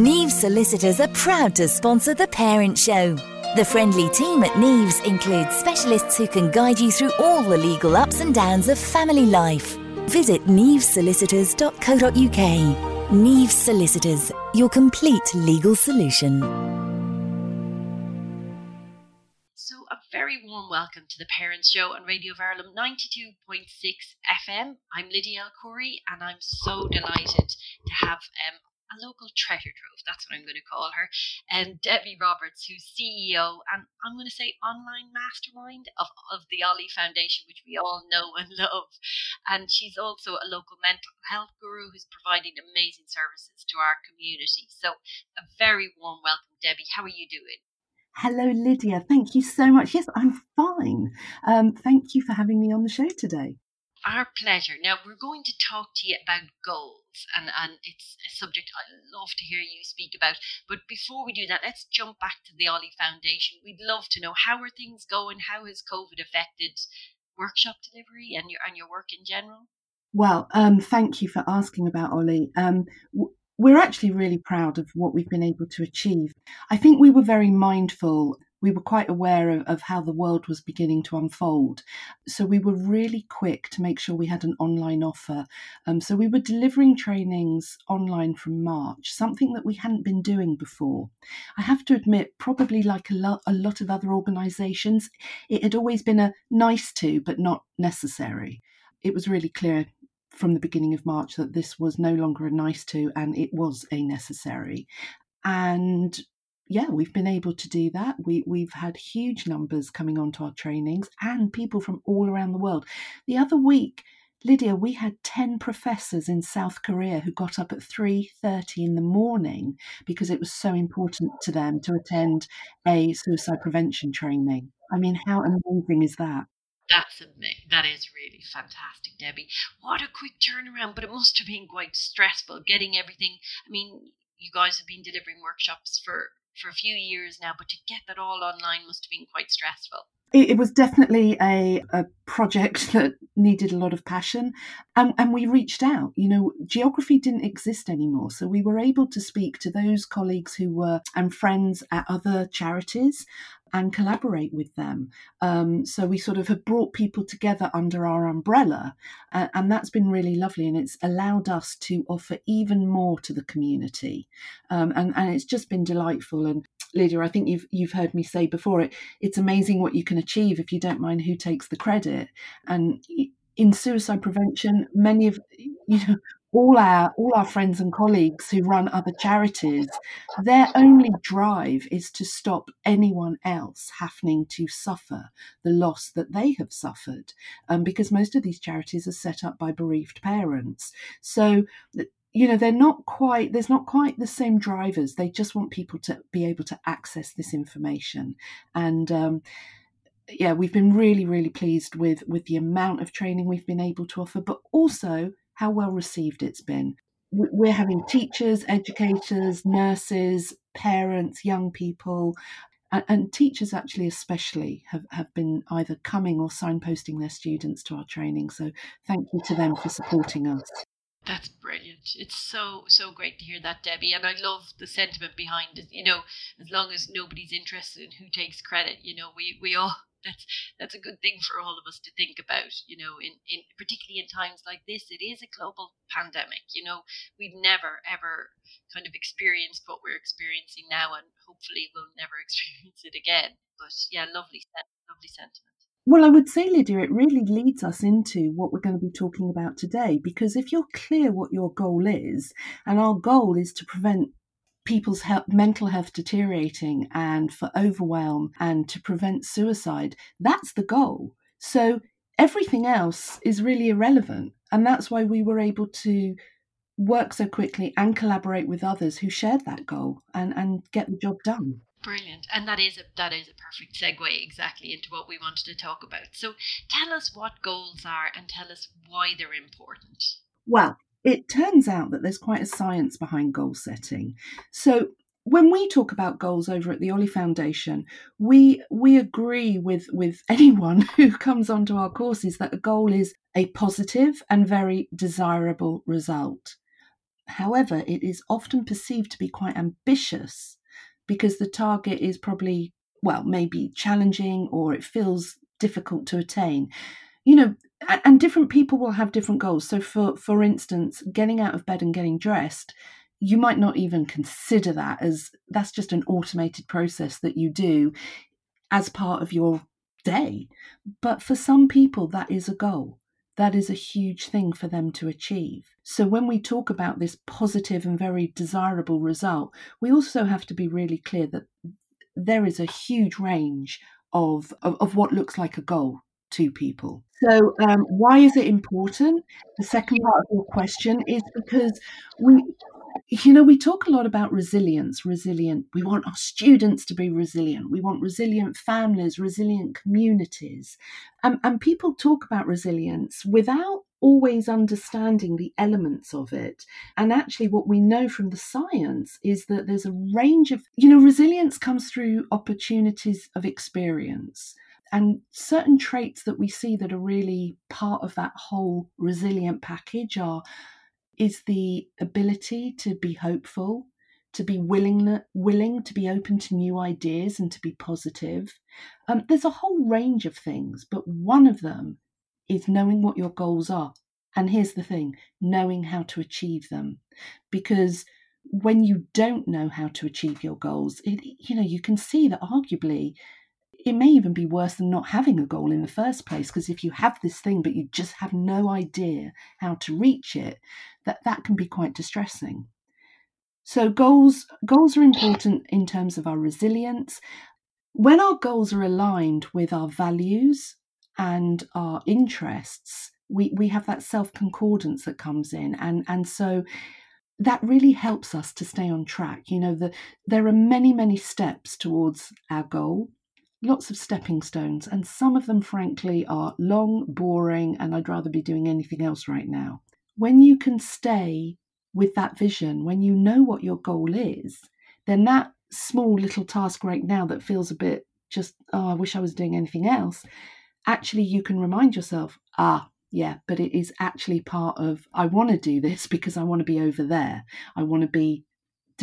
Neves Solicitors are proud to sponsor the Parent Show. The friendly team at Neves includes specialists who can guide you through all the legal ups and downs of family life. Visit nevesolicitors.co.uk. Neves Solicitors, your complete legal solution. So, a very warm welcome to the Parents Show on Radio Verulam 92.6 FM. I'm Lydia Alcoury, and I'm so delighted to have um, a local treasure trove, that's what I'm going to call her, and Debi Roberts, who's CEO and I'm going to say online mastermind of, of the Ollie Foundation, which we all know and love. And she's also a local mental health guru who's providing amazing services to our community. So, a very warm welcome, Debi. How are you doing? Hello, Lydia. Thank you so much. Yes, I'm fine. Um, thank you for having me on the show today. Our pleasure. Now, we're going to talk to you about goals, and, and it's a subject I love to hear you speak about. But before we do that, let's jump back to the Ollie Foundation. We'd love to know how are things going? How has COVID affected workshop delivery and your and your work in general? Well, um, thank you for asking about Ollie. Um, we're actually really proud of what we've been able to achieve. I think we were very mindful we were quite aware of, of, how the world was beginning to unfold. So we were really quick to make sure we had an online offer. Um, so we were delivering trainings online from March, something that we hadn't been doing before. I have to admit, probably like a, lo- a lot of other organisations, it had always been a nice to, but not necessary. It was really clear from the beginning of March that this was no longer a nice to and it was a necessary. And yeah, we've been able to do that. We, we've had huge numbers coming onto our trainings and people from all around the world. The other week, Lydia, we had 10 professors in South Korea who got up at 3:30 in the morning because it was so important to them to attend a suicide prevention training. I mean, how amazing is that? That's amazing. That is really fantastic, Debi. What a quick turnaround, but it must have been quite stressful getting everything. I mean, you guys have been delivering workshops for for a few years now, but to get that all online must have been quite stressful. It, it was definitely a, a project that needed a lot of passion, and, and we reached out. You know, geography didn't exist anymore, so we were able to speak to those colleagues who were and friends at other charities and collaborate with them. Um, so we sort of have brought people together under our umbrella, uh, and that's been really lovely. And it's allowed us to offer even more to the community, um, and and it's just been delightful. And Lydia, I think you've you've heard me say before it. It's amazing what you can achieve if you don't mind who takes the credit. And in suicide prevention, many of you know all our all our friends and colleagues who run other charities their only drive is to stop anyone else happening to suffer the loss that they have suffered um, because most of these charities are set up by bereaved parents. So you know they're not quite there's not quite the same drivers. They just want people to be able to access this information. And um, yeah we've been really really pleased with with the amount of training we've been able to offer but also how well received it's been. We're having teachers, educators, nurses, parents, young people, and, teachers actually especially have, have been either coming or signposting their students to our training. So thank you to them for supporting us. That's brilliant. It's so so great to hear that, Debi. And I love the sentiment behind it. You know, as long as nobody's interested in who takes credit, you know, we we all that's that's a good thing for all of us to think about you know in, in particularly in times like this it is a global pandemic you know we've never ever kind of experienced what we're experiencing now and hopefully we'll never experience it again but yeah lovely lovely sentiment well, I would say, Lydia, it really leads us into what we're going to be talking about today. Because if you're clear what your goal is, and our goal is to prevent people's health, mental health deteriorating and for overwhelm and to prevent suicide. That's the goal. So everything else is really irrelevant. And that's why we were able to work so quickly and collaborate with others who shared that goal and, and get the job done. Brilliant. And that is a that is a perfect segue exactly into what we wanted to talk about. So tell us what goals are and tell us why they're important. Well, it turns out that there's quite a science behind goal setting. So when we talk about goals over at the Ollie Foundation, we we agree with with anyone who comes onto our courses that a goal is a positive and very desirable result. However, it is often perceived to be quite ambitious because the target is probably, well, maybe challenging or it feels difficult to attain. You know, and different people will have different goals. So, for for instance, getting out of bed and getting dressed, you might not even consider that as that's just an automated process that you do as part of your day. But for some people, that is a goal. That is a huge thing for them to achieve. So, when we talk about this positive and very desirable result, we also have to be really clear that there is a huge range of, of, of what looks like a goal to people. So, um, why is it important? The second part of your question is because we, you know, we talk a lot about resilience, resilient. We want our students to be resilient. We want resilient families, resilient communities. Um, and people talk about resilience without always understanding the elements of it. And actually, what we know from the science is that there's a range of, you know, resilience comes through opportunities of experience and certain traits that we see that are really part of that whole resilient package are is the ability to be hopeful to be willing willing to be open to new ideas and to be positive. Um, there's a whole range of things but one of them is knowing what your goals are. And here's the thing knowing how to achieve them. Because when you don't know how to achieve your goals it, you know you can see that arguably it may even be worse than not having a goal in the first place because if you have this thing but you just have no idea how to reach it that that can be quite distressing. So goals goals are important in terms of our resilience. When our goals are aligned with our values and our interests we we have that self concordance that comes in and and so that really helps us to stay on track. You know the, there are many many steps towards our goal lots of stepping stones, and some of them, frankly, are long, boring, and I'd rather be doing anything else right now. When you can stay with that vision, when you know what your goal is, then that small little task right now that feels a bit just, oh, I wish I was doing anything else, actually you can remind yourself, ah, yeah, but it is actually part of, I want to do this because I want to be over there. I want to be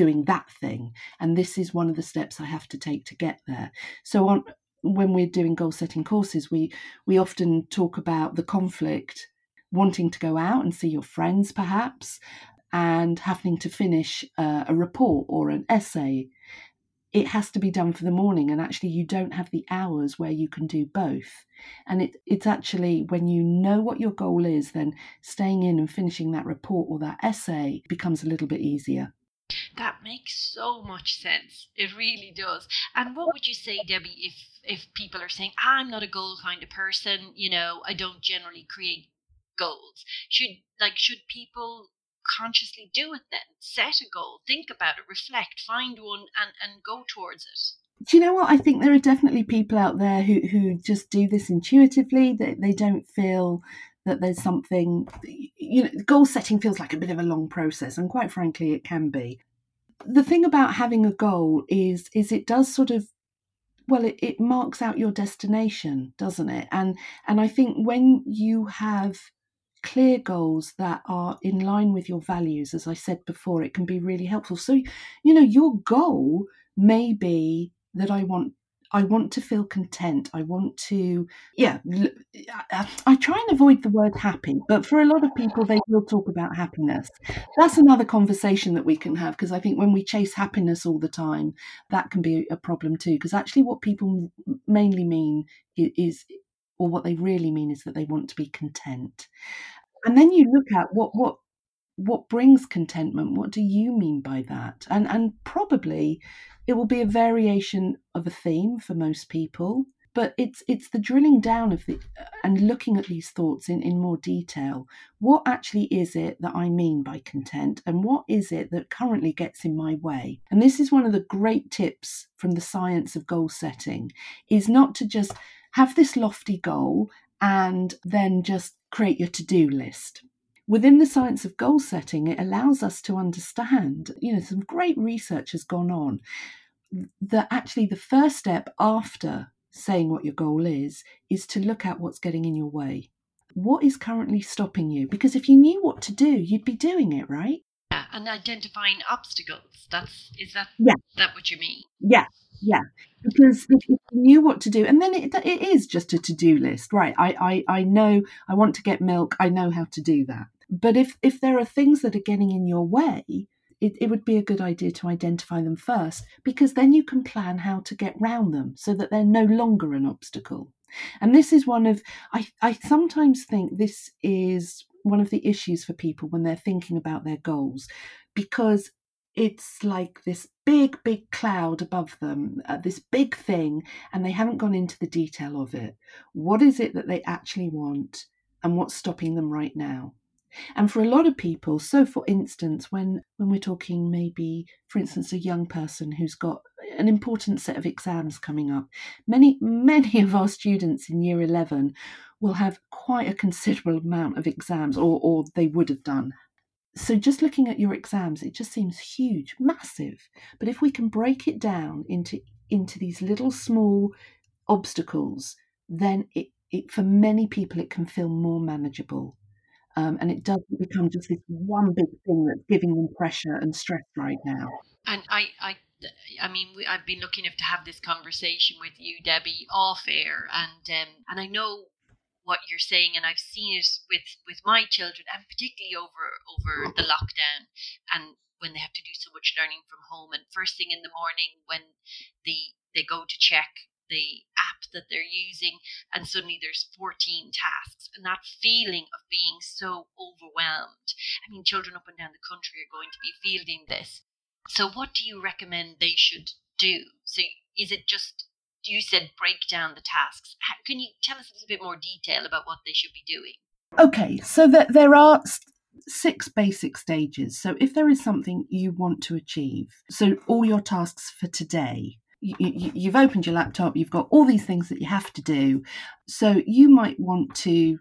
doing that thing and this is one of the steps i have to take to get there. So on when we're doing goal setting courses we we often talk about the conflict wanting to go out and see your friends perhaps and having to finish uh, a report or an essay. It has to be done for the morning and actually you don't have the hours where you can do both. And it, it's actually when you know what your goal is then staying in and finishing that report or that essay becomes a little bit easier that makes so much sense. It really does. And what would you say, Debi, if if people are saying, "I'm not a goal kind of person," you know, I don't generally create goals. Should like should people consciously do it then? Set a goal, think about it, reflect, find one, and and go towards it. Do you know what? I think there are definitely people out there who who just do this intuitively. That they, they don't feel that there's something you know goal setting feels like a bit of a long process and quite frankly it can be. The thing about having a goal is is it does sort of well it, it marks out your destination doesn't it? And and i think when you have clear goals that are in line with your values as i said before it can be really helpful. So you know your goal may be that i want I want to feel content. I want to, yeah, I try and avoid the word happy, but for a lot of people, they will talk about happiness. That's another conversation that we can have because I think when we chase happiness all the time, that can be a problem too. Because actually, what people mainly mean is, or what they really mean is that they want to be content. And then you look at what, what, what brings contentment what do you mean by that and and probably it will be a variation of a theme for most people, but it's it's the drilling down of the and looking at these thoughts in, in more detail. What actually is it that I mean by content, and what is it that currently gets in my way? And this is one of the great tips from the science of goal setting: is not to just have this lofty goal and then just create your to-do list within the science of goal setting, it allows us to understand, you know, some great research has gone on that actually the first step after saying what your goal is, is to look at what's getting in your way. What is currently stopping you? Because if you knew what to do, you'd be doing it, right? Yeah, and identifying obstacles. That's is that yeah. that what you mean? Yeah, yeah. Because if you knew what to do, and then it, it is just a to do list, right? I, I I know I want to get milk. I know how to do that. But if if there are things that are getting in your way, it, it would be a good idea to identify them first because then you can plan how to get round them so that they're no longer an obstacle. And this is one of, I, I sometimes think this is one of the issues for people when they're thinking about their goals because it's like this big, big cloud above them, uh, this big thing, and they haven't gone into the detail of it. What is it that they actually want, and what's stopping them right now? And for a lot of people, so for instance, when, when we're talking maybe, for instance, a young person who's got an important set of exams coming up, many, many of our students in year 11 will have quite a considerable amount of exams, or, or they would have done. So just looking at your exams, it just seems huge, massive. But if we can break it down into into these little small obstacles, then it, it for many people it can feel more manageable um, and it doesn't become just this one big thing that's giving them pressure and stress right now. And I, I, I mean, I've been lucky enough to have this conversation with you, Debi, off air, and um, and I know what you're saying, and I've seen it with with my children, and particularly over over the lockdown, and when they have to do so much learning from home, and first thing in the morning when the they go to check the app that they're using and suddenly there's 14 tasks and that feeling of being so overwhelmed. I mean children up and down the country are going to be fielding this. So what do you recommend they should do? So is it just you said break down the tasks. Can you tell us a little bit more detail about what they should be doing? Okay so that there are six basic stages. So, if there is something you want to achieve, so all your tasks for today, you, have opened your laptop, you've got all these things that you have to do. So you might want to,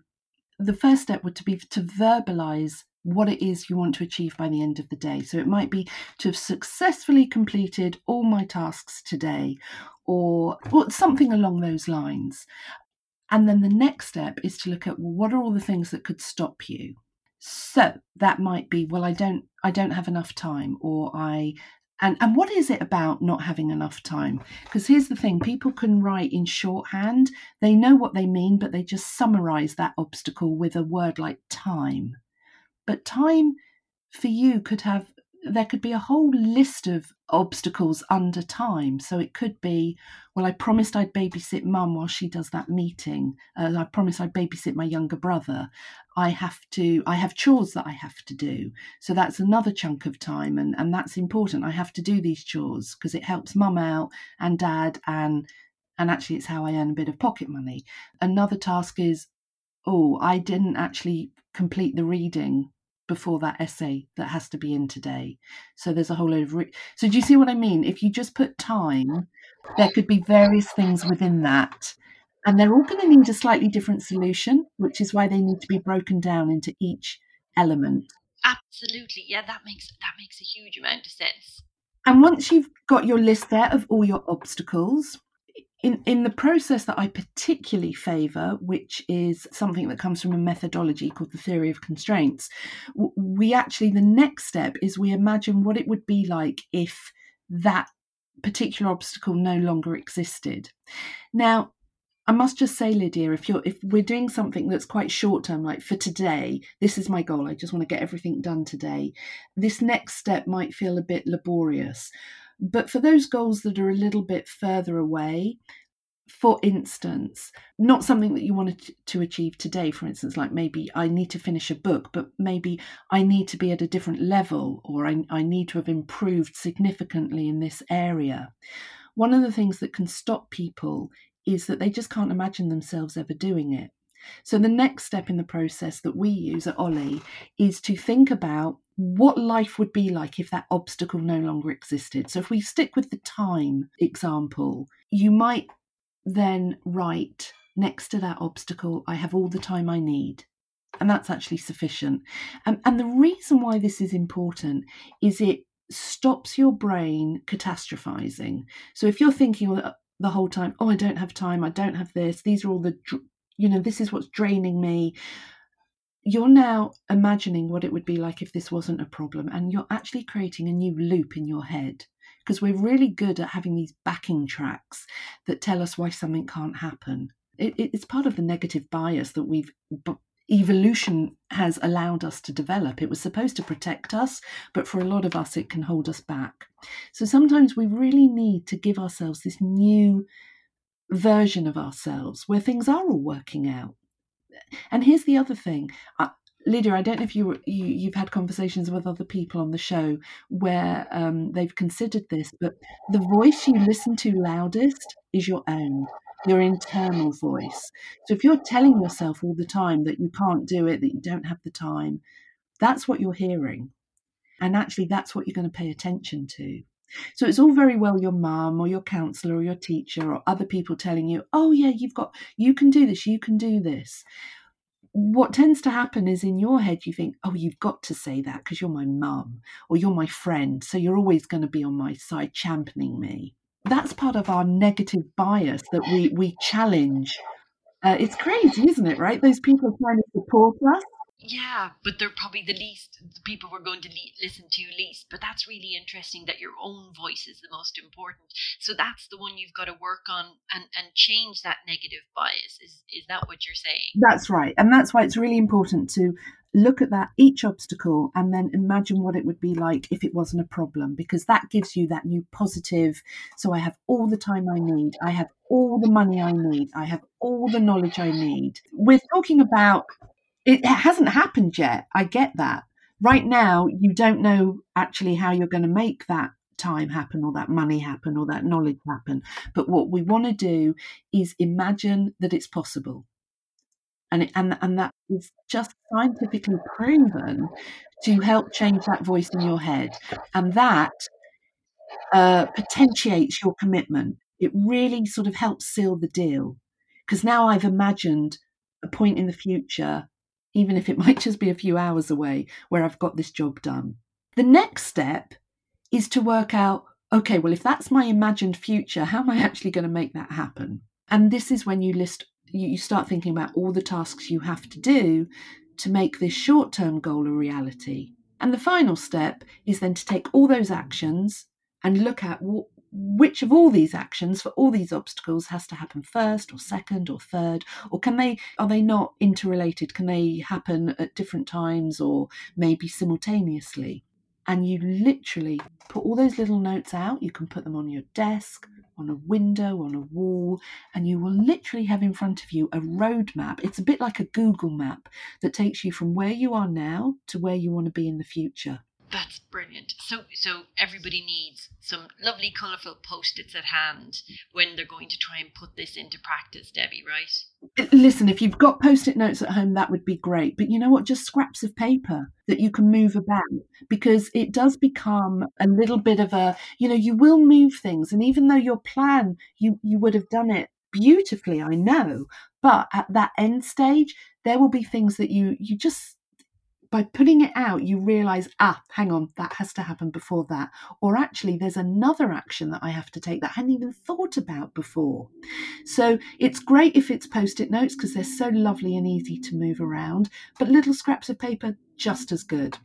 the first step would to be to verbalize what it is you want to achieve by the end of the day. So it might be to have successfully completed all my tasks today or, or something along those lines. And then the next step is to look at well, what are all the things that could stop you? So that might be, well, I don't I don't have enough time or I and and what is it about not having enough time? Because here's the thing people can write in shorthand. They know what they mean but they just summarize that obstacle with a word like time. But time for you could have there could be a whole list of obstacles under time. So it could be, well, I promised I'd babysit mum while she does that meeting. Uh, I promised I'd babysit my younger brother. I have to, I have chores that I have to do. So that's another chunk of time. And, and that's important. I have to do these chores because it helps mum out and dad and and actually it's how I earn a bit of pocket money. Another task is, oh, I didn't actually complete the reading before that essay that has to be in today. So there's a whole load of. Re- so do you see what I mean? If you just put time, there could be various things within that. And they're all going to need a slightly different solution, which is why they need to be broken down into each element. Absolutely. Yeah, that makes that makes a huge amount of sense. And once you've got your list there of all your obstacles, in, in the process that I particularly favour, which is something that comes from a methodology called the theory of constraints, we actually, the next step is we imagine what it would be like if that particular obstacle no longer existed. Now, I must just say, Lydia, if you're if we're doing something that's quite short term, like for today, this is my goal. I just want to get everything done today. This next step might feel a bit laborious. But for those goals that are a little bit further away, for instance, not something that you wanted to achieve today, for instance, like maybe I need to finish a book, but maybe I need to be at a different level or I, I need to have improved significantly in this area. One of the things that can stop people is that they just can't imagine themselves ever doing it. So, the next step in the process that we use at Ollie is to think about what life would be like if that obstacle no longer existed. So, if we stick with the time example, you might then write next to that obstacle, I have all the time I need. And that's actually sufficient. And, and the reason why this is important is it stops your brain catastrophizing. So if you're thinking the whole time, oh, I don't have time, I don't have this, these are all the, you know, this is what's draining me you're now imagining what it would be like if this wasn't a problem, and you're actually creating a new loop in your head because we're really good at having these backing tracks that tell us why something can't happen. It, it's part of the negative bias that we've evolution has allowed us to develop. It was supposed to protect us, but for a lot of us, it can hold us back. So sometimes we really need to give ourselves this new version of ourselves where things are all working out. And here's the other thing. Lydia, I don't know if you, you you've had conversations with other people on the show where um, they've considered this, but the voice you listen to loudest is your own your internal voice. So if you're telling yourself all the time that you can't do it, that you don't have the time, that's what you're hearing. And actually, that's what you're going to pay attention to. So it's all very well your mum or your counselor or your teacher or other people telling you, oh, yeah, you've got, you can do this, you can do this. What tends to happen is in your head, you think, oh, you've got to say that because you're my mum or you're my friend. So you're always going to be on my side championing me that's part of our negative bias that we we challenge. Uh, it's crazy, isn't it? Right? Those people trying to support us. Yeah, but they're probably the least, the people we're going to le- listen to least. But that's really interesting that your own voice is the most important. So that's the one you've got to work on and, and change that negative bias. Is is that what you're saying? That's right, and that's why it's really important to look at that each obstacle and then imagine what it would be like if it wasn't a problem because that gives you that new positive so i have all the time i need i have all the money i need i have all the knowledge i need we're talking about it hasn't happened yet. I get that. Right now you don't know actually how you're going to make that time happen or that money happen or that knowledge happen. But what we want to do is imagine that it's possible. And it, and and that is just scientifically proven to help change that voice in your head, and that uh, potentiates your commitment. It really sort of helps seal the deal. Because now I've imagined a point in the future, even if it might just be a few hours away, where I've got this job done. The next step is to work out okay, well, if that's my imagined future, how am I actually going to make that happen? And this is when you list you start thinking about all the tasks you have to do to make this short term goal a reality. And the final step is then to take all those actions and look at what, which of all these actions for all these obstacles has to happen first or second or third or can they are they not interrelated can they happen at different times or maybe simultaneously and you literally put all those little notes out you can put them on your desk on a window, on a wall, and you will literally have in front of you a road map. It's a bit like a Google map that takes you from where you are now to where you want to be in the future. That's brilliant. So, so everybody needs some lovely, colourful post-its at hand when they're going to try and put this into practice, Debi. Right? Listen, if you've got post-it notes at home, that would be great. But you know what? Just scraps of paper that you can move about because it does become a little bit of a, you know, you will move things, and even though your plan, you you would have done it beautifully, I know, but at that end stage, there will be things that you you just by putting it out, you realize, ah, hang on, that has to happen before that. Or actually, there's another action that I have to take that I hadn't even thought about before. So it's great if it's post it notes because they're so lovely and easy to move around, but little scraps of paper, just as good.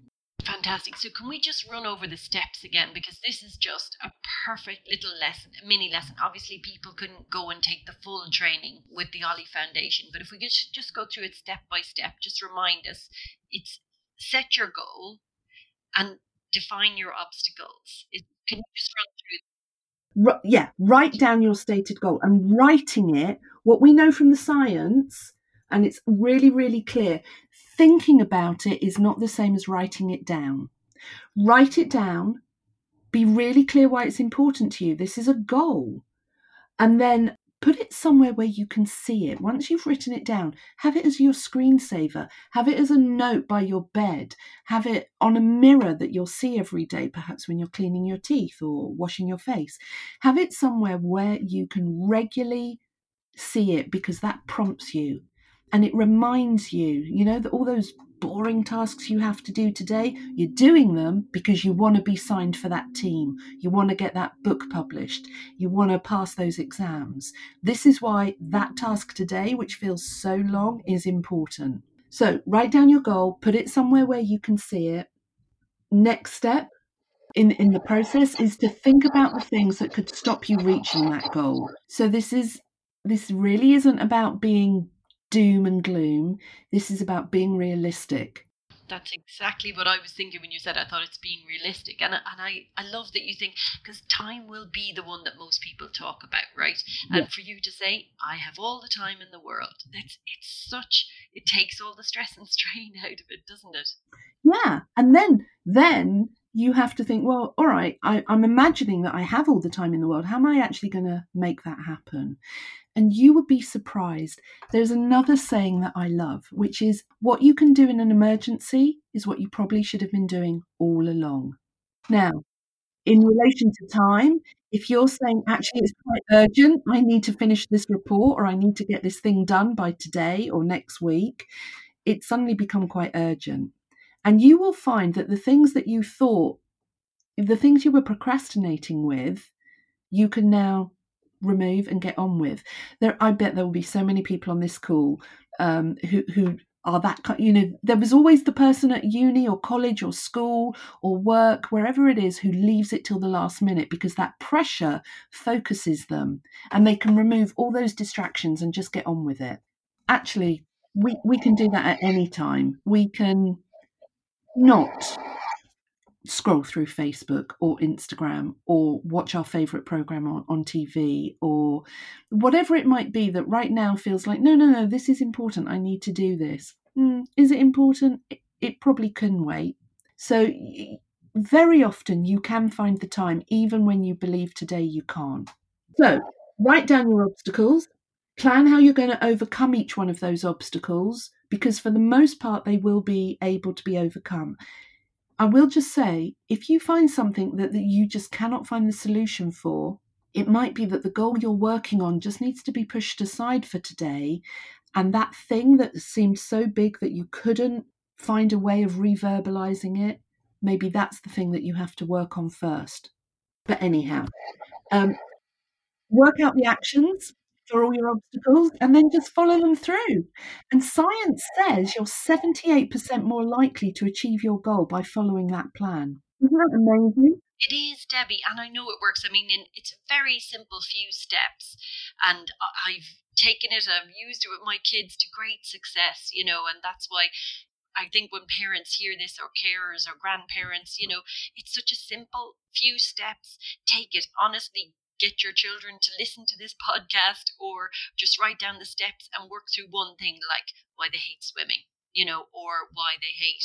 Fantastic. So, can we just run over the steps again? Because this is just a perfect little lesson, a mini lesson. Obviously, people couldn't go and take the full training with the Ollie Foundation, but if we could just go through it step by step, just remind us it's set your goal and define your obstacles. can you just run through? Yeah, write down your stated goal and writing it. What we know from the science, and it's really, really clear, thinking about it is not the same as writing it down. Write it down, be really clear why it's important to you. This is a goal. And then put it somewhere where you can see it. Once you've written it down, have it as your screensaver, have it as a note by your bed, have it on a mirror that you'll see every day, perhaps when you're cleaning your teeth or washing your face. Have it somewhere where you can regularly see it because that prompts you and it reminds you, you know, that all those boring tasks you have to do today, you're doing them because you want to be signed for that team. You want to get that book published. You want to pass those exams. This is why that task today, which feels so long, is important. So write down your goal, put it somewhere where you can see it. Next step in, in the process is to think about the things that could stop you reaching that goal. So this is this really isn't about being doom and gloom. This is about being realistic that's exactly what I was thinking when you said I thought it's being realistic. And, and I, I love that you think, because time will be the one that most people talk about, right? Yeah. And for you to say, I have all the time in the world, that's, it's such, it takes all the stress and strain out of it, doesn't it? Yeah. And then, then you have to think, well, all right, I, I'm imagining that I have all the time in the world. How am I actually going to make that happen? And you would be surprised. There's another saying that I love, which is what you can do in an emergency is what you probably should have been doing all along. Now, in relation to time, if you're saying actually it's quite urgent, I need to finish this report or I need to get this thing done by today or next week, it's suddenly become quite urgent. And you will find that the things that you thought, the things you were procrastinating with, you can now remove and get on with. There, I bet there will be so many people on this call um, who who are that kind. you know there was always the person at uni or college or school or work wherever it is who leaves it till the last minute because that pressure focuses them and they can remove all those distractions and just get on with it actually we we can do that at any time we can not scroll through Facebook or Instagram or watch our favorite program on, on TV or whatever it might be that right now feels like, no, no, no, this is important. I need to do this. Mm, is it important? It, it probably can wait. So, very often you can find the time even when you believe today you can't. So, write down your obstacles, plan how you're going to overcome each one of those obstacles because for the most part they will be able to be overcome I will just say if you find something that, that you just cannot find the solution for, it might be that the goal you're working on just needs to be pushed aside for today. And that thing that seemed so big that you couldn't find a way of reverbalizing it, maybe that's the thing that you have to work on first. But anyhow, um, work out the actions for all your obstacles and then just follow them through. And science says you're 78% more likely to achieve your goal by following that plan. Isn't that amazing? It is, Debi, and I know it works. I mean, in, it's a very simple few steps, and I've taken it, I've used it with my kids to great success, you know, and that's why I think when parents hear this, or carers, or grandparents, you know, it's such a simple few steps. Take it honestly, get your children to listen to this podcast or just write down the steps and work through one thing like why they hate swimming, you know, or why they hate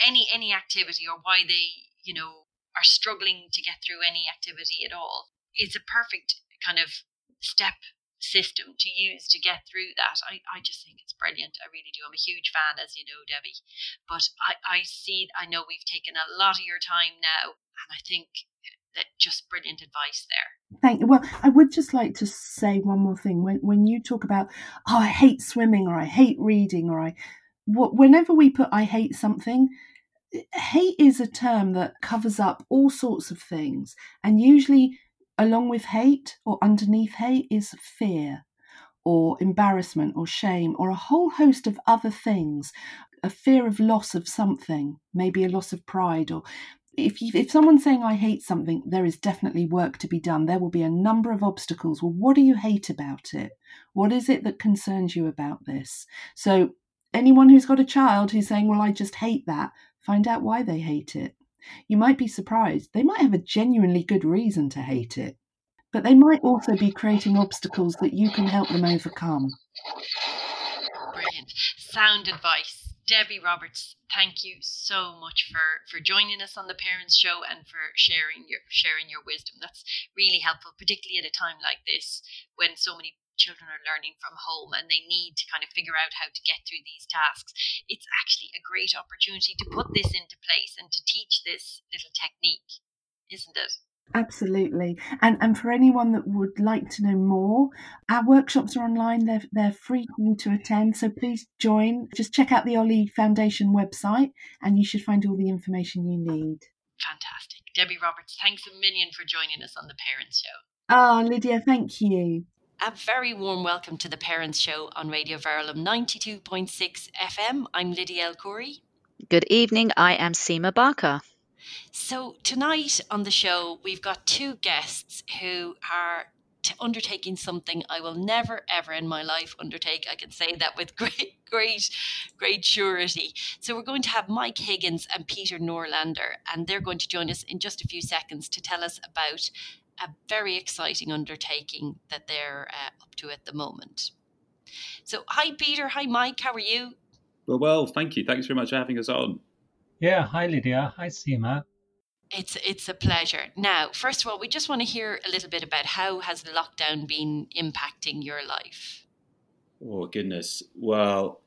any any activity or why they, you know, are struggling to get through any activity at all. It's a perfect kind of step system to use to get through that. I, I just think it's brilliant. I really do. I'm a huge fan, as you know, Debi. But I, I see, I know we've taken a lot of your time now, and I think just brilliant advice there. Thank you. Well, I would just like to say one more thing. When when you talk about, oh, I hate swimming or I hate reading or I, whenever we put I hate something, hate is a term that covers up all sorts of things, and usually along with hate or underneath hate is fear or embarrassment or shame or a whole host of other things a fear of loss of something maybe a loss of pride or if you, if someone's saying I hate something, there is definitely work to be done. There will be a number of obstacles. Well, what do you hate about it? What is it that concerns you about this? So, anyone who's got a child who's saying, "Well, I just hate that," find out why they hate it. You might be surprised. They might have a genuinely good reason to hate it, but they might also be creating obstacles that you can help them overcome. Brilliant. Sound advice. Debi Roberts, thank you so much for for joining us on the Parents Show and for sharing your sharing your wisdom. That's really helpful, particularly at a time like this when so many children are learning from home and they need to kind of figure out how to get through these tasks. It's actually a great opportunity to put this into place and to teach this little technique, isn't it? Absolutely. And and for anyone that would like to know more, our workshops are online. They're they're free for you to attend. So please join. Just check out the Ollie Foundation website and you should find all the information you need. Fantastic. Debi Roberts, thanks a million for joining us on the Parents Show. Ah, oh, Lydia, thank you. A very warm welcome to the Parents Show on Radio Verulam 92.6 FM. I'm Lydia El Khoury. Good evening. I am Seema Barker. So, tonight on the show, we've got two guests who are undertaking something I will never ever in my life undertake. I can say that with great, great, great surety. So we're going to have Mike Higgins and Peter Norlander, and they're going to join us in just a few seconds to tell us about a very exciting undertaking that they're uh, up to at the moment. So, hi, Peter. Hi, Mike. How are you? Well, well, thank you. Thanks very much for having us on. Yeah, hi, Lydia. Hi, Seema. It's it's a pleasure. Now, first of all, we just want to hear a little bit about how has the lockdown been impacting your life. Oh goodness. Well,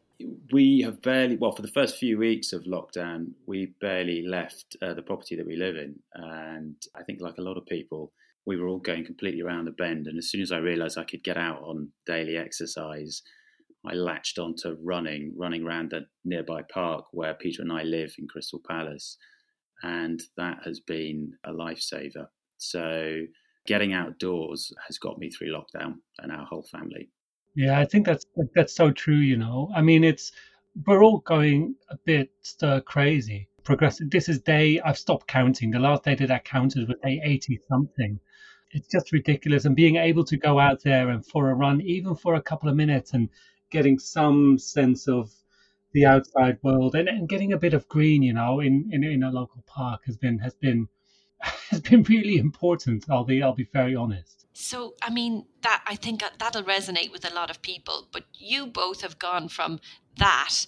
we have barely well for the first few weeks of lockdown, we barely left uh, the property that we live in, and I think like a lot of people, we were all going completely around the bend. And as soon as I realised I could get out on daily exercise, I latched onto running, running around the nearby park where Peter and I live in Crystal Palace. And that has been a lifesaver. So getting outdoors has got me through lockdown and our whole family. Yeah, I think that's that's so true. You know, I mean, it's we're all going a bit stir crazy. Progressive. This is day. I've stopped counting. The last day that I counted was day eighty something. It's just ridiculous. And being able to go out there and for a run, even for a couple of minutes, and getting some sense of the outside world and, and getting a bit of green, you know, in, in, in a local park has been has been has been really important. I'll be I'll be very honest. So I mean that I think that'll resonate with a lot of people. But you both have gone from that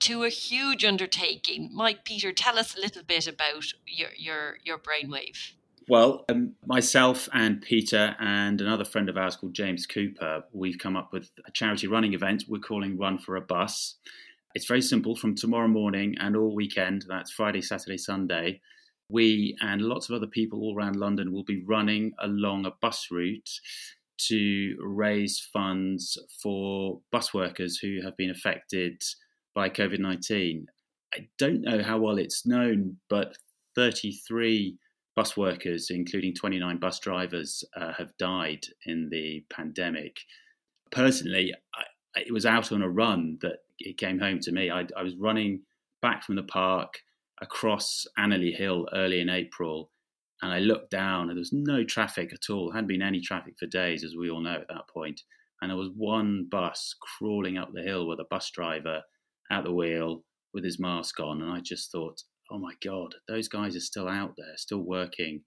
to a huge undertaking. Mike, Peter, tell us a little bit about your your your brainwave. Well, um, myself and Peter and another friend of ours called James Cooper, we've come up with a charity running event we're calling Run for a Bus. It's very simple from tomorrow morning and all weekend, that's Friday, Saturday, Sunday. We and lots of other people all around London will be running along a bus route to raise funds for bus workers who have been affected by COVID 19. I don't know how well it's known, but 33 bus workers, including 29 bus drivers, uh, have died in the pandemic. Personally, I, it was out on a run that it came home to me. I, I was running back from the park across Anerley Hill early in April, and I looked down, and there was no traffic at all. There hadn't been any traffic for days, as we all know at that point. And there was one bus crawling up the hill with a bus driver at the wheel with his mask on, and I just thought, oh my God, those guys are still out there, still working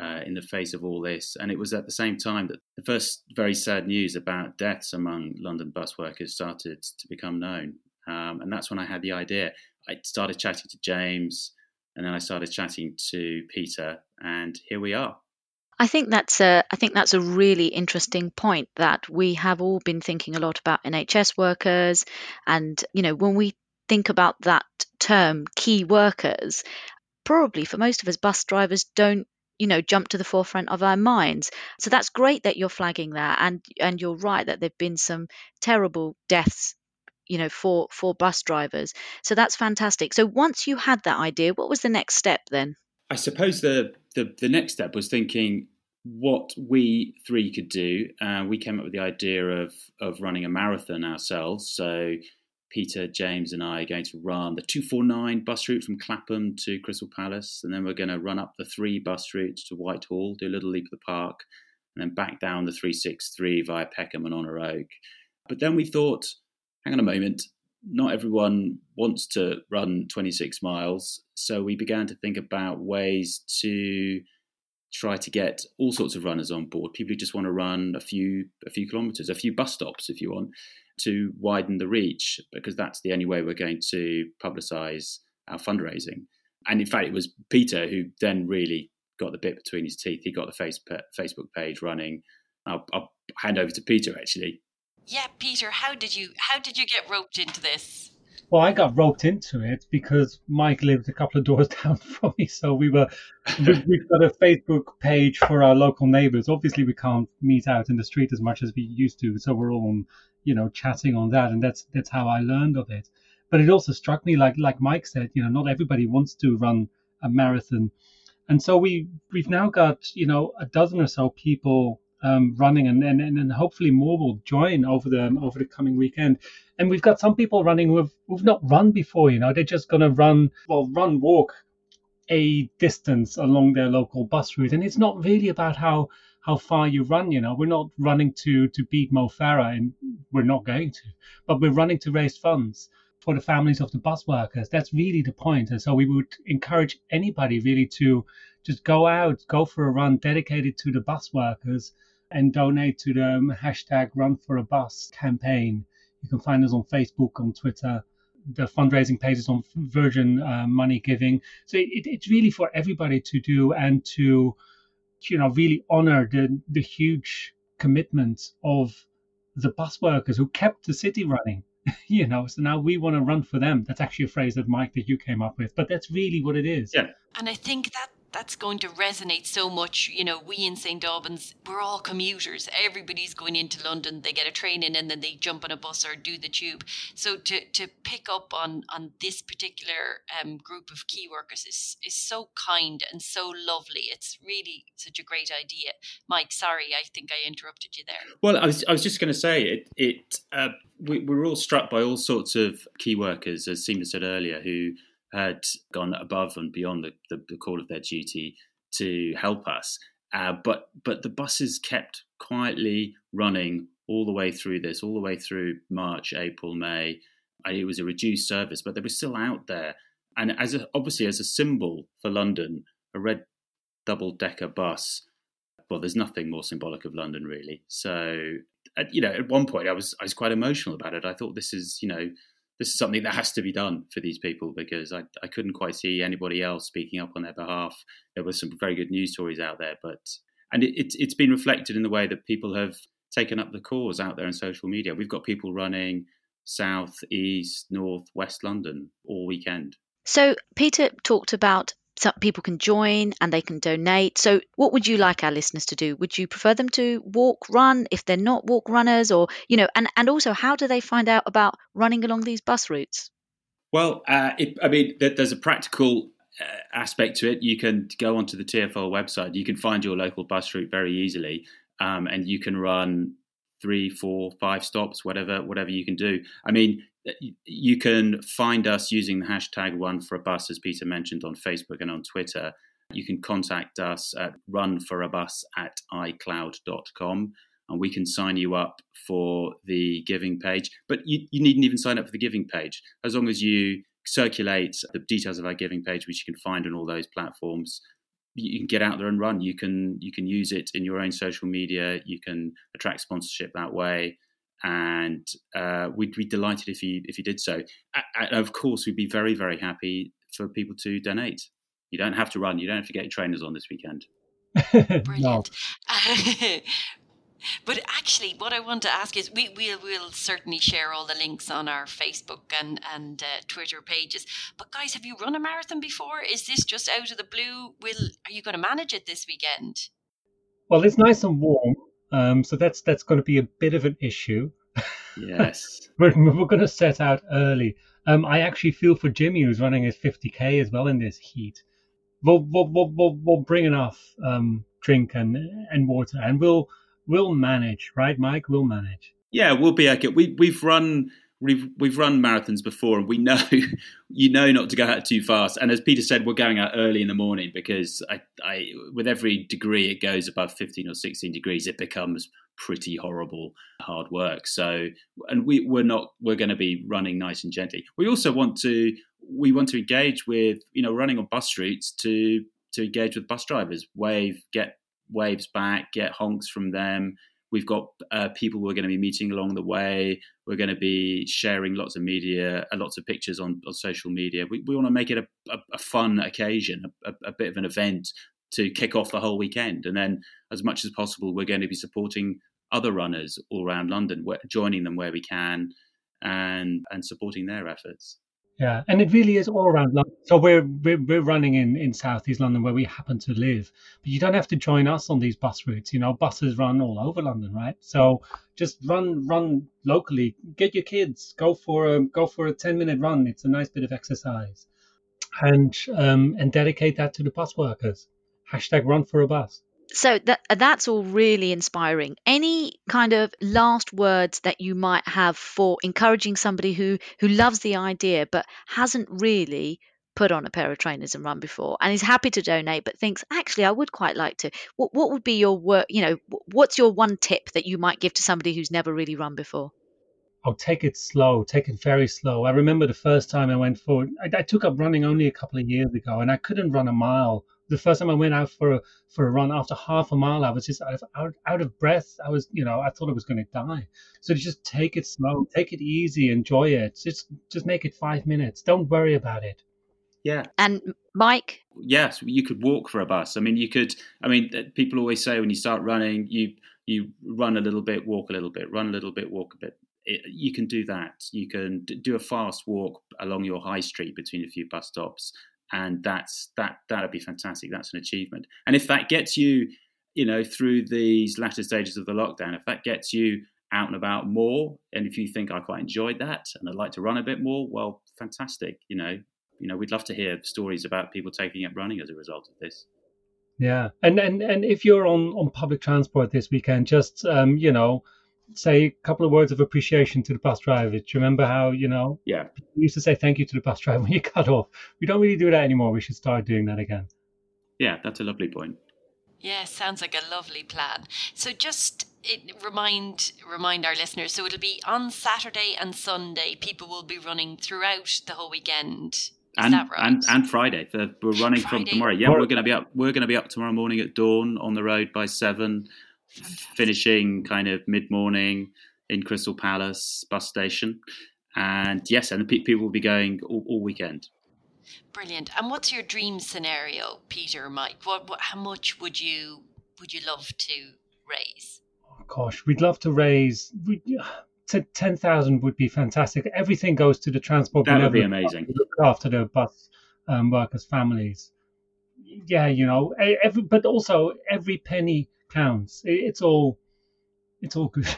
uh, in the face of all this. And it was at the same time that the first very sad news about deaths among London bus workers started to become known. Um, and that's when I had the idea. I started chatting to James, and then I started chatting to Peter, and here we are. I think that's a I think that's a really interesting point that we have all been thinking a lot about NHS workers and you know when we think about that term key workers, probably for most of us, bus drivers don't you know jump to the forefront of our minds. So that's great that you're flagging that and and you're right that there've been some terrible deaths you know for for bus drivers. So that's fantastic. So once you had that idea what was the next step then? I suppose the the, the next step was thinking what we three could do. Uh, we came up with the idea of of running a marathon ourselves. So Peter, James, and I are going to run the 249 bus route from Clapham to Crystal Palace, and then we're going to run up the three bus routes to Whitehall, do a little leap of the park, and then back down the 363 via Peckham and Honor Oak. But then we thought, hang on a moment, not everyone wants to run 26 miles, so we began to think about ways to try to get all sorts of runners on board. People who just want to run a few a few kilometres, a few bus stops, if you want to widen the reach because that's the only way we're going to publicise our fundraising. And in fact, it was Peter who then really got the bit between his teeth. He got the face, Facebook page running. I'll, I'll hand over to Peter actually. Yeah, Peter, how did you how did you get roped into this? Well, I got roped into it because Mike lived a couple of doors down from me. So we were, we've got a Facebook page for our local neighbours. Obviously, we can't meet out in the street as much as we used to. So we're all on you know chatting on that and that's that's how i learned of it but it also struck me like like mike said you know not everybody wants to run a marathon and so we we've now got you know a dozen or so people um, running, and, and and hopefully more will join over the over the coming weekend. And we've got some people running who've who've not run before. You know, they're just gonna run, well, run, walk a distance along their local bus route, and it's not really about how how far you run. You know, we're not running to to beat Mo Farah, and we're not going to, but we're running to raise funds for the families of the bus workers. That's really the point. And so we would encourage anybody really to just go out, go for a run dedicated to the bus workers and donate to the hashtag Run for a Bus campaign. You can find us on Facebook, on Twitter. The fundraising pages on Virgin uh, Money Giving. So it, it's really for everybody to do and to, you know, really honor the the huge commitment of the bus workers who kept the city running. you know, so now we want to run for them. That's actually a phrase that Mike that you came up with, but that's really what it is. Yeah. And I think that that's going to resonate so much. You know, we in St. Albans, we're all commuters. Everybody's going into London. They get a train in and then they jump on a bus or do the tube. So to, to pick up on, on this particular um, group of key workers is, is so kind and so lovely. It's really such a great idea. Mike, sorry, I think I interrupted you there. Well, I was, I was just going to say it, it uh, we, we're all struck by all sorts of key workers, as Seema said earlier, who had gone above and beyond the, the, the call of their duty to help us. Uh, but but the buses kept quietly running all the way through this, all the way through March, April, May. It was a reduced service, but they were still out there. And as a, obviously as a symbol for London, a red double decker bus. Well, there's nothing more symbolic of London, really. So, you know, at one point I was I was quite emotional about it. I thought this is, you know, this is something that has to be done for these people because I, I couldn't quite see anybody else speaking up on their behalf. There were some very good news stories out there, but and it, it's it's been reflected in the way that people have taken up the cause out there in social media. We've got people running south, east, north, west London all weekend. So Peter talked about people can join and they can donate. So, what would you like our listeners to do? Would you prefer them to walk, run if they're not walk runners, or you know, and and also how do they find out about running along these bus routes? Well, uh, it, I mean, there's a practical uh, aspect to it. You can go onto the TFL website. You can find your local bus route very easily, um, and you can run three, four, five stops, whatever, whatever you can do. I mean, you can find us using the hashtag run for a bus, as Peter mentioned, on Facebook and on Twitter. You can contact us at runforabus at icloud.com and we can sign you up for the giving page. But you, you needn't even sign up for the giving page. As long as you circulate the details of our giving page, which you can find on all those platforms, you can get out there and run. You can you can use it in your own social media. You can attract sponsorship that way and uh, we'd be delighted if you if you did so. And of course, we'd be very very happy for people to donate. You don't have to run. You don't have to get your trainers on this weekend. Brilliant. but actually, what I want to ask is, we will we'll certainly share all the links on our Facebook and and uh, Twitter pages. But guys, have you run a marathon before? Is this just out of the blue? Will are you going to manage it this weekend? Well, it's nice and warm, um, so that's that's going to be a bit of an issue. Yes, we're, we're going to set out early. Um, I actually feel for Jimmy, who's running his 50k as well in this heat. We'll we'll we'll, we'll, we'll bring enough um, drink and and water, and we'll we'll manage, right, Mike? We'll manage. Yeah, we'll be okay. We we've run we've we've run marathons before, and we know you know not to go out too fast. And as Peter said, we're going out early in the morning because I, I with every degree it goes above fifteen or sixteen degrees, it becomes pretty horrible hard work. So, and we we're not we're going to be running nice and gently. We also want to we want to engage with you know running on bus streets to to engage with bus drivers, wave, get waves back, get honks from them We've got uh, people we're going to be meeting along the way. We're going to be sharing lots of media, uh, lots of pictures on, on social media. We, we want to make it a, a, a fun occasion, a, a, bit of an event to kick off the whole weekend. And then, as much as possible, we're going to be supporting other runners all around London, joining them where we can, and and supporting their efforts. Yeah, and it really is all around London. So we're, we're we're running in in southeast London where we happen to live, but you don't have to join us on these bus routes. You know, buses run all over London, right? So just run run locally. Get your kids. Go for a go for a ten minute run. It's a nice bit of exercise, and um and dedicate that to the bus workers. Hashtag run for a bus. So that uh, that's all really inspiring. Any kind of last words that you might have for encouraging somebody who who loves the idea but hasn't really put on a pair of trainers and run before and is happy to donate but thinks actually I would quite like to. What what would be your work you know what's your one tip that you might give to somebody who's never really run before? Oh take it slow take it very slow. I remember the first time I went for I, I took up running only a couple of years ago and I couldn't run a mile the first time I went out for a for a run after half a mile I was just out of, out, out of breath I was you know I thought I was going to die so just take it slow take it easy enjoy it just just make it 5 minutes don't worry about it yeah. And Mike? Yes, you could walk for a bus. I mean, you could. I mean, uh, people always say when you start running, you you run a little bit, walk a little bit, run a little bit, walk a bit. It, you can do that. You can do a fast walk along your high street between a few bus stops, and that's that. That'd be fantastic. That's an achievement. And if that gets you, you know, through these latter stages of the lockdown, if that gets you out and about more, and if you think I quite enjoyed that and I'd like to run a bit more, well, fantastic. You know, you know, we'd love to hear stories about people taking up running as a result of this. Yeah, and and and if you're on on public transport this weekend, just um, you know, say a couple of words of appreciation to the bus driver. Do you remember how you know? Yeah. We used to say thank you to the bus driver when you cut off. We don't really do that anymore. We should start doing that again. Yeah, that's a lovely point. Yeah, sounds like a lovely plan. So just it, remind remind our listeners. So it'll be on Saturday and Sunday. People will be running throughout the whole weekend and, right? and and Friday. we're running Friday. from tomorrow. Yeah, we're going to be up. We're going to be up tomorrow morning at dawn on the road by seven, Fantastic. Finishing kind of mid morning in Crystal Palace bus station. And yes, and the people will be going all, all, weekend. Brilliant. And what's your dream scenario, Peter, Mike? What, what, how much would you would you love to raise? Oh, gosh, we'd love to raise. We, to 10,000 would be fantastic. Everything goes to the transport. That would be amazing. Look after the bus um, workers' families. Yeah, you know, every, but also every penny counts. It's all, it's all good.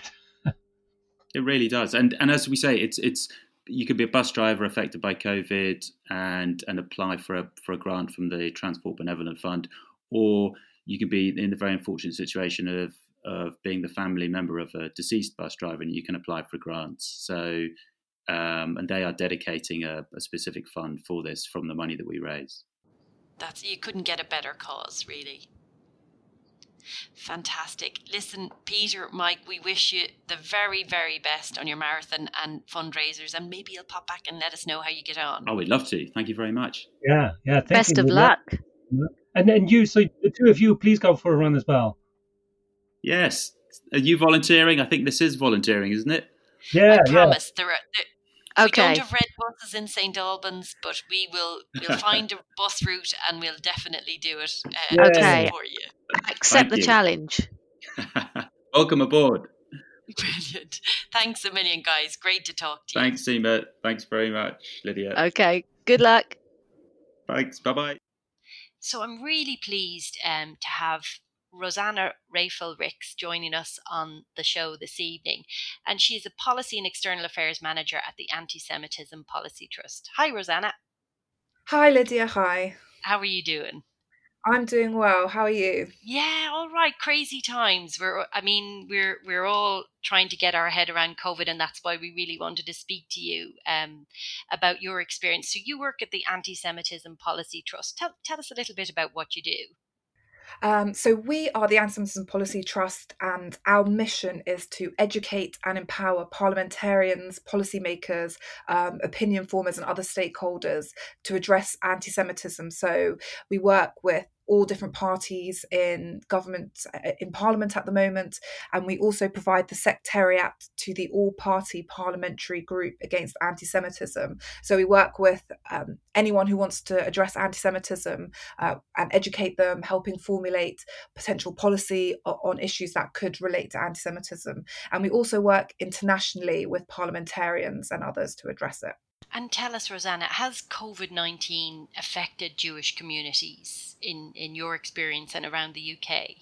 it really does. And and as we say, it's it's you could be a bus driver affected by COVID and and apply for a for a grant from the Transport Benevolent Fund, or you could be in the very unfortunate situation of of being the family member of a deceased bus driver, and you can apply for grants. So, um, and they are dedicating a, a, specific fund for this from the money that we raise. That's you couldn't get a better cause, really. Fantastic. Listen, Peter, Mike, we wish you the very, very best on your marathon and fundraisers, and maybe you'll pop back and let us know how you get on. Oh, we'd love to. Thank you very much. Yeah, yeah. Best of luck. And and you, so the two of you, please go for a run as well. Yes. Are you volunteering? I think this is volunteering, isn't it? Yeah. I promise. Yeah. There are. There, okay. We don't have red buses in St Albans, but we will. We'll find a bus route and we'll definitely do it. Uh, okay. For you. Accept Thank the you. challenge. Welcome aboard. Brilliant. Thanks a million, guys. Great to talk to you. Thanks, Seema. Thanks very much, Lydia. Okay. Good luck. Thanks. Bye bye. So I'm really pleased um, to have Rosanna Rafel Rix joining us on the show this evening. And she is a Policy and External Affairs Manager at the Anti Semitism Policy Trust. Hi, Rosanna. Hi, Lydia. Hi. How are you doing? I'm doing well. How are you? Yeah, all right. Crazy times. We're I mean, we're we're all trying to get our head around COVID and that's why we really wanted to speak to you um, about your experience. So you work at the Anti-Semitism Policy Trust. Tell tell us a little bit about what you do. Um, so, we are the Anti-Semitism Policy Trust, and our mission is to educate and empower parliamentarians, policymakers, um, opinion formers, and other stakeholders to address anti Semitism. So, we work with all different parties in government, uh, in parliament at the moment. And we also provide the secretariat to the all party parliamentary group against anti Semitism. So we work with um, anyone who wants to address anti Semitism uh, and educate them, helping formulate potential policy on issues that could relate to anti Semitism. And we also work internationally with parliamentarians and others to address it. And tell us, Rosanna, has COVID 19 affected Jewish communities in, in your experience and around the UK?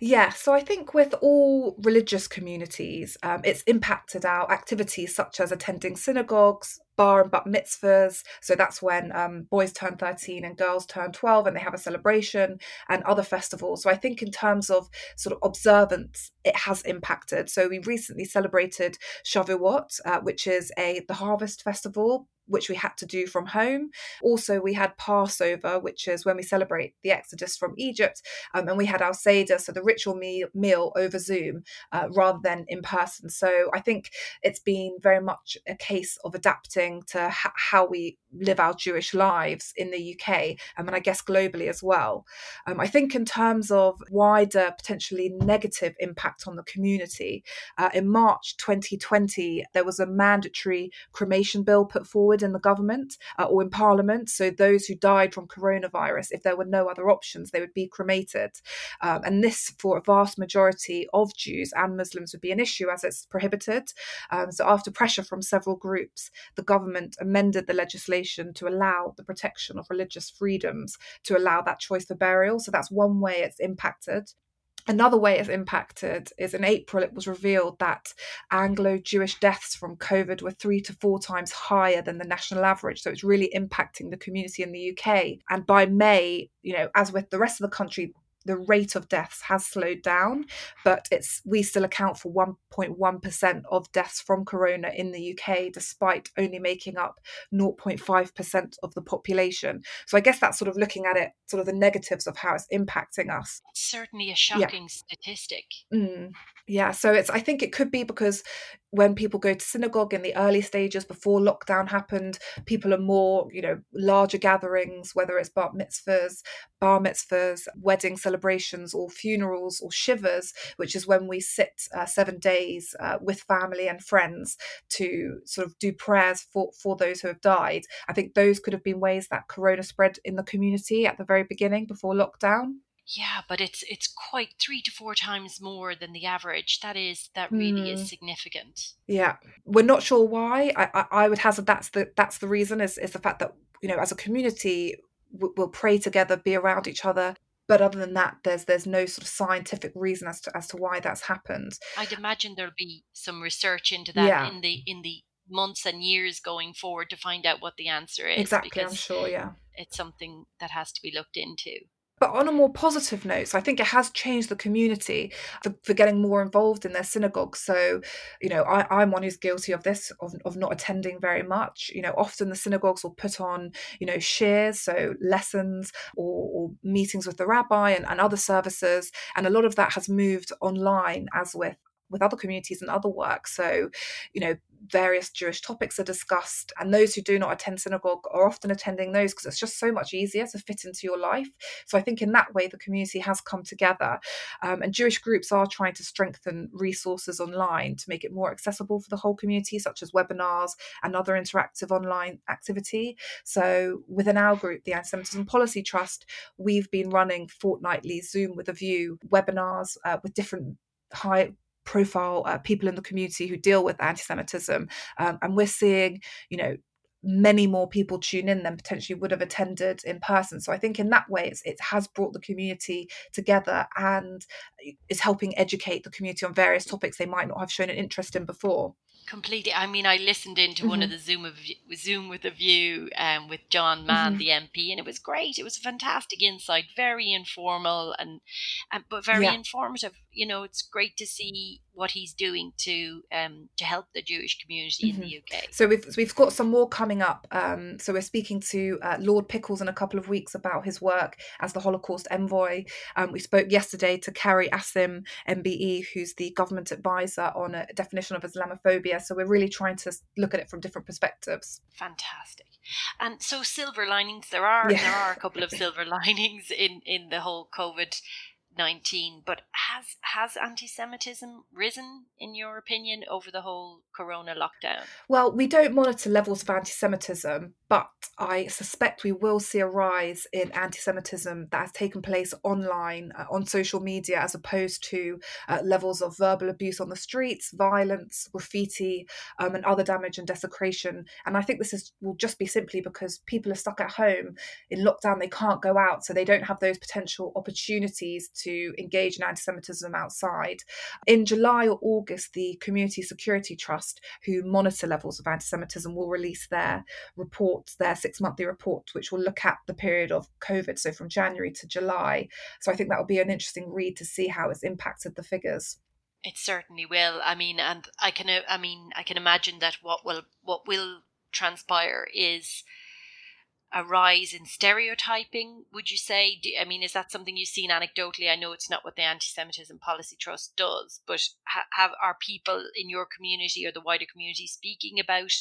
Yeah, so I think with all religious communities, um, it's impacted our activities such as attending synagogues, bar and bat mitzvahs. So that's when um, boys turn 13 and girls turn 12 and they have a celebration and other festivals. So I think in terms of sort of observance, it has impacted. So we recently celebrated Shavuot, uh, which is a the harvest festival which we had to do from home. Also, we had Passover, which is when we celebrate the Exodus from Egypt, um, and we had our Seder, so the ritual meal, meal over Zoom uh, rather than in person. So I think it's been very much a case of adapting to how we live our Jewish lives in the UK, um, and I guess globally as well. Um, I think in terms of wider, potentially negative impact on the community, uh, in March 2020, there was a mandatory cremation bill put forward forward in the government uh, or in parliament. So those who died from coronavirus, if there were no other options, they would be cremated. Um, and this, for a vast majority of Jews and Muslims, would be an issue as it's prohibited. Um, so after pressure from several groups, the government amended the legislation to allow the protection of religious freedoms to allow that choice for burial. So that's one way it's impacted. Another way it's impacted is in April, it was revealed that Anglo Jewish deaths from COVID were three to four times higher than the national average. So it's really impacting the community in the UK. And by May, you know, as with the rest of the country, the rate of deaths has slowed down, but it's we still account for 1.1% of deaths from corona in the UK, despite only making up 0.5% of the population. So I guess that's sort of looking at it, sort of the negatives of how it's impacting us. It's certainly a shocking yeah. statistic. Mm. Yeah, so it's I think it could be because when people go to synagogue in the early stages before lockdown happened, people are more, you know, larger gatherings, whether it's bar mitzvahs, bar mitzvahs, wedding celebrations, or funerals, or shivas, which is when we sit uh, seven days uh, with family and friends to sort of do prayers for for those who have died. I think those could have been ways that Corona spread in the community at the very beginning before lockdown. Yeah, but it's it's quite three to four times more than the average. That is that really mm. is hmm. significant. Yeah, we're not sure why. I, I, I would hazard that's the that's the reason is is the fact that you know as a community we'll pray together, be around each other. But other than that, there's there's no sort of scientific reason as to as to why that's happened. I'd imagine there'll be some research into that yeah. in the in the months and years going forward to find out what the answer is. Exactly, I'm sure. Yeah, it's something that has to be looked into. But on a more positive note, so I think it has changed the community for, for getting more involved in their synagogues. So, you know, I, am one who's guilty of this, of, of not attending very much. You know, often the synagogues will put on, you know, shiurs, so lessons or, or meetings with the rabbi and, and other services. And a lot of that has moved online, as with with other communities and other work. So, you know, various Jewish topics are discussed, and those who do not attend synagogue are often attending those because it's just so much easier to fit into your life. So I think in that way, the community has come together, um, and Jewish groups are trying to strengthen resources online to make it more accessible for the whole community, such as webinars and other interactive online activity. So within our group, the Anti-Semitism Policy Trust, we've been running fortnightly Zoom with a View webinars uh, with different high profile uh, people in the community who deal with anti-Semitism, um, and we're seeing, you know, many more people tune in than potentially would have attended in person. So I think in that way, it has brought the community together and is helping educate the community on various topics they might not have shown an interest in before. Completely. I mean, I listened into mm-hmm. one of mm-hmm. the Zoom of Zoom with a View um, with John Mann, mm-hmm. the MP, and it was great. It was a fantastic insight, very informal and, and but very yeah. informative. You know, it's great to see what he's doing to um, to help the Jewish community mm-hmm. in the UK. So we've we've got some more coming up. Um, so we're speaking to uh, Lord Pickles in a couple of weeks about his work as the Holocaust envoy. Um, we spoke yesterday to Qari Asim, MBE, who's the government advisor on a definition of Islamophobia. So we're really trying to look at it from different perspectives. Fantastic. And so silver linings, there are yeah. there are a couple of silver linings in in the whole COVID 19 but has has anti-semitism risen in your opinion over the whole corona lockdown? Well we don't monitor levels of anti-semitism but i suspect we will see a rise in anti-semitism that has taken place online uh, on social media as opposed to uh, levels of verbal abuse on the streets violence graffiti um, and other damage and desecration and i think this is will just be simply because people are stuck at home in lockdown they can't go out so they don't have those potential opportunities to engage in anti Semitism outside. In July or August, the Community Security Trust, who monitor levels of anti Semitism, will release their report, their six monthly report, which will look at the period of COVID, so from January to July. So I think that will be an interesting read to see how it's impacted the figures. It certainly will. I mean, and I can, uh, I mean, I can imagine that what will what will transpire is a rise in stereotyping. Would you say? Do, I mean, is that something you've seen anecdotally? I know it's not what the Anti-Semitism Policy Trust does, but ha- have are people in your community or the wider community speaking about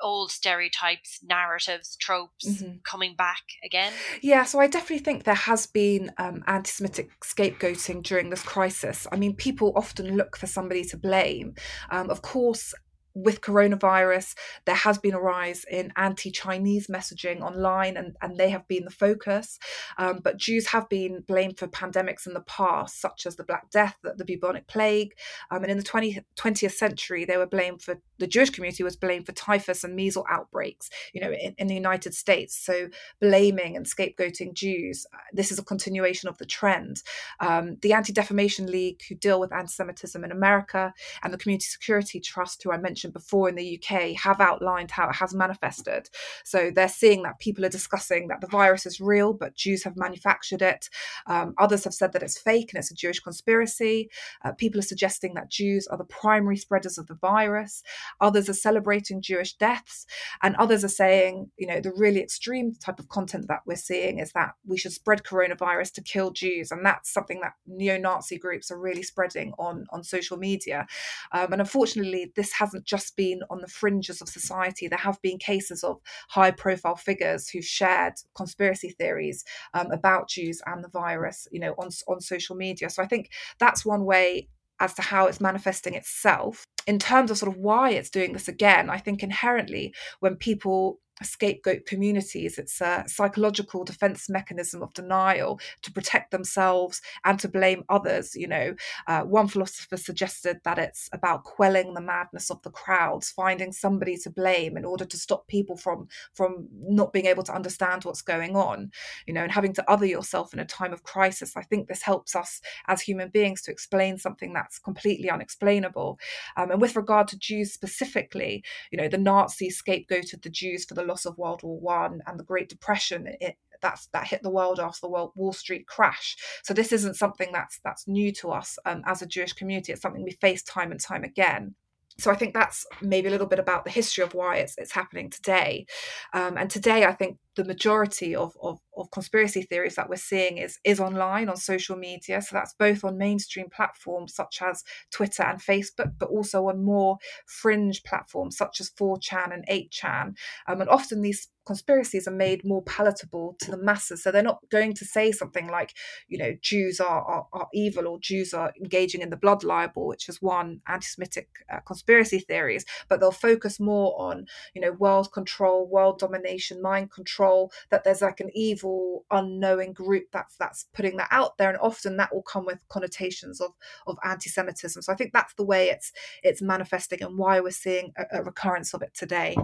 old stereotypes, narratives, tropes mm-hmm. coming back again? Yeah, so I definitely think there has been um, anti Semitic scapegoating during this crisis. I mean, people often look for somebody to blame. Um, of course, with coronavirus, there has been a rise in anti Chinese messaging online, and, and they have been the focus. Um, but Jews have been blamed for pandemics in the past, such as the Black Death, the, the bubonic plague. Um, and in the 20, 20th century, they were blamed for the Jewish community was blamed for typhus and measles outbreaks, you know, in, in the United States. So blaming and scapegoating Jews, uh, this is a continuation of the trend. Um, the Anti Defamation League, who deal with anti Semitism in America, and the Community Security Trust, who I mentioned mentioned before in the UK have outlined how it has manifested. So they're seeing that people are discussing that the virus is real, but Jews have manufactured it. Um, others have said that it's fake and it's a Jewish conspiracy. Uh, people are suggesting that Jews are the primary spreaders of the virus. Others are celebrating Jewish deaths. And others are saying, you know, the really extreme type of content that we're seeing is that we should spread coronavirus to kill Jews. And that's something that neo Nazi groups are really spreading on, on social media. Um, and unfortunately, this hasn't just been on the fringes of society. There have been cases of high profile figures who've shared conspiracy theories um, about Jews and the virus, you know, on, on social media. So I think that's one way as to how it's manifesting itself. In terms of sort of why it's doing this again, I think inherently when people scapegoat communities. It's a psychological defense mechanism of denial to protect themselves and to blame others. You know, uh, one philosopher suggested that it's about quelling the madness of the crowds, finding somebody to blame in order to stop people from from not being able to understand what's going on. You know, and having to other yourself in a time of crisis. I think this helps us as human beings to explain something that's completely unexplainable. Um, and with regard to Jews specifically, you know, the Nazis scapegoated the Jews for the loss of World War One and the Great Depression. It, that's that hit the world after the World Wall Street crash. So this isn't something that's that's new to us um, as a Jewish community. It's something we face time and time again so I think that's maybe a little bit about the history of why it's it's happening today. Um, and today, I think the majority of, of, of conspiracy theories that we're seeing is is online on social media. So that's both on mainstream platforms such as Twitter and Facebook, but also on more fringe platforms such as 4chan and 8chan. Um, and often these conspiracies are made more palatable to the masses. So they're not going to say something like, you know, Jews are, are, are evil or Jews are engaging in the blood libel, which is one anti Semitic uh, conspiracy theories, but they'll focus more on, you know, world control, world domination, mind control, that there's like an evil, unknowing group that's that's putting that out there. And often that will come with connotations of, of anti Semitism. So I think that's the way it's it's manifesting and why we're seeing a, a recurrence of it today.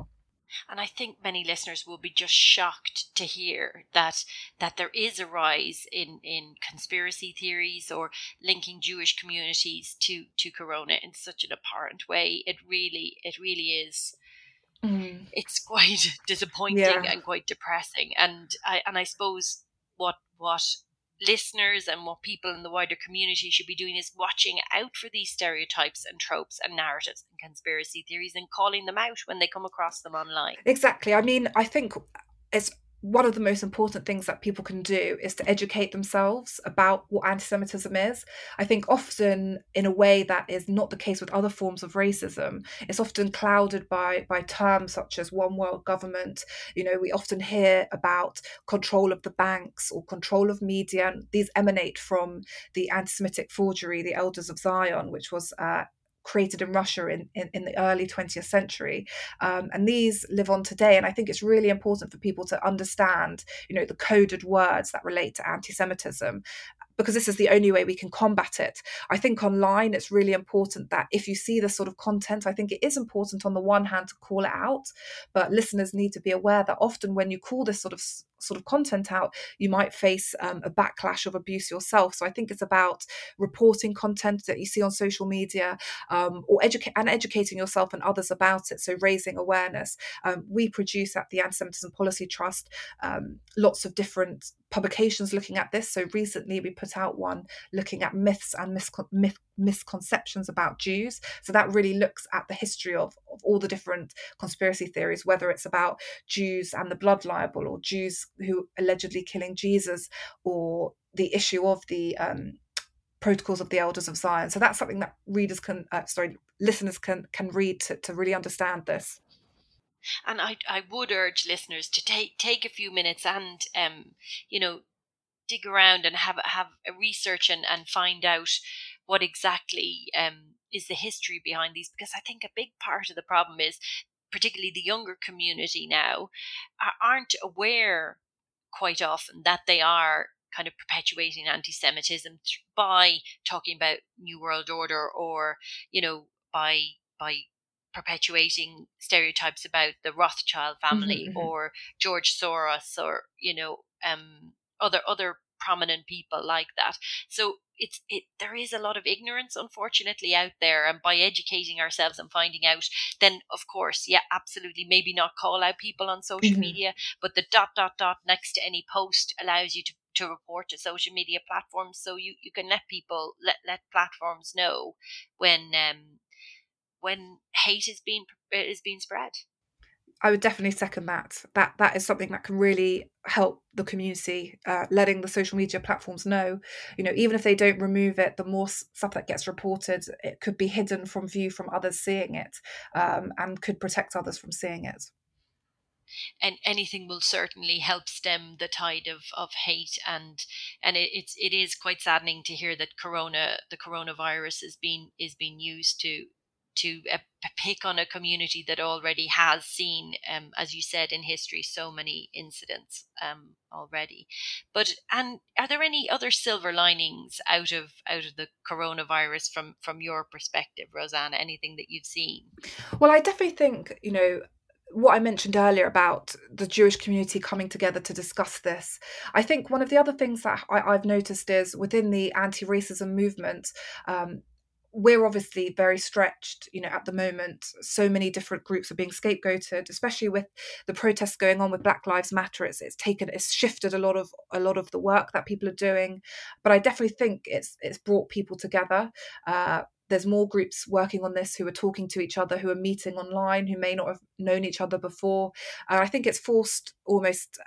And I think many listeners will be just shocked to hear that that there is a rise in, in conspiracy theories or linking Jewish communities to, to Corona in such an apparent way. It really it really is mm. it's quite disappointing yeah. and quite depressing. And I and I suppose what what listeners and what people in the wider community should be doing is watching out for these stereotypes and tropes and narratives and conspiracy theories and calling them out when they come across them online. Exactly. I mean, I think it's one of the most important things that people can do is to educate themselves about what anti-Semitism is. I think often in a way that is not the case with other forms of racism. It's often clouded by by terms such as one world government. You know, we often hear about control of the banks or control of media. And these emanate from the anti-Semitic forgery, the Elders of Zion, which was uh, created in Russia in, in, in the early 20th century. Um, and these live on today. And I think it's really important for people to understand, you know, the coded words that relate to anti-Semitism because this is the only way we can combat it. I think online it's really important that if you see this sort of content, I think it is important on the one hand to call it out, but listeners need to be aware that often when you call this sort of sort of content out, you might face um, a backlash of abuse yourself. So I think it's about reporting content that you see on social media um, or educate and educating yourself and others about it. So raising awareness. Um, we produce at the Anti-Semitism Policy Trust um, lots of different publications looking at this. So recently we put out one looking at myths and miscon- myth- misconceptions about Jews. So that really looks at the history of, of all the different conspiracy theories, whether it's about Jews and the blood libel or Jews who allegedly killing Jesus or the issue of the um, protocols of the elders of Zion. So that's something that readers can, uh, sorry, listeners can can read to, to really understand this. And I, I would urge listeners to take take a few minutes and um, you know, dig around and have have a research and, and find out what exactly um, is the history behind these because I think a big part of the problem is particularly the younger community now aren't aware quite often that they are kind of perpetuating anti-Semitism by talking about New World Order or you know by by perpetuating stereotypes about the Rothschild family mm-hmm, mm-hmm. or George Soros or you know um, other other prominent people like that. So it's it there is a lot of ignorance unfortunately out there and by educating ourselves and finding out then of course yeah absolutely maybe not call out people on social mm-hmm. media but the dot dot dot next to any post allows you to to report to social media platforms so you you can let people let let platforms know when um when hate is being is being spread. I would definitely second that. That that is something that can really help the community, uh, letting the social media platforms know. You know, even if they don't remove it, the more stuff that gets reported, it could be hidden from view from others seeing it, um, and could protect others from seeing it. And anything will certainly help stem the tide of, of hate and and it, it's it is quite saddening to hear that corona the coronavirus is being is being used to to uh, pick on a community that already has seen, um, as you said, in history, so many incidents um, already. But and are there any other silver linings out of out of the coronavirus from from your perspective, Rosanna? Anything that you've seen? Well, I definitely think you know what I mentioned earlier about the Jewish community coming together to discuss this. I think one of the other things that I, have noticed is within the anti racism movement, um, we're obviously very stretched you know at the moment. So many different groups are being scapegoated especially with the protests going on with black lives matter. It's, it's taken it's shifted a lot of a lot of the work that people are doing. But i definitely think it's it's brought people together. Uh, there's more groups working on this who are talking to each other who are meeting online who may not have known each other before. Uh, i think it's forced almost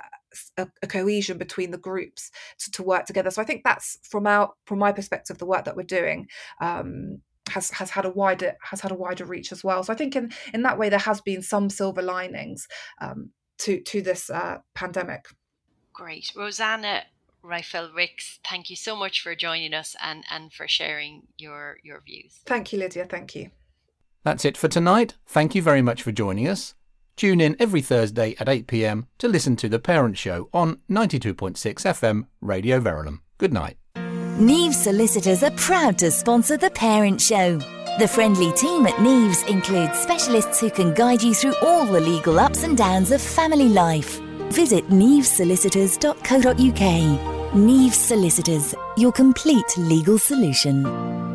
a, a, cohesion between the groups to, to work together so i think that's from our from my perspective the work that we're doing um, has has had a wider has had a wider reach as well so i think in in that way there has been some silver linings um, to to this uh, pandemic great rosanna Rafel Rix, thank you so much for joining us and, and for sharing your, your views. Thank you, Lydia. Thank you. That's it for tonight. Thank you very much for joining us. Tune in every Thursday at 8 pm to listen to The Parent Show on 92.6 FM Radio Verulam. Good night. Neves Solicitors are proud to sponsor The Parent Show. The friendly team at Neves includes specialists who can guide you through all the legal ups and downs of family life. Visit nevesolicitors.co.uk. Neves Solicitors, your complete legal solution.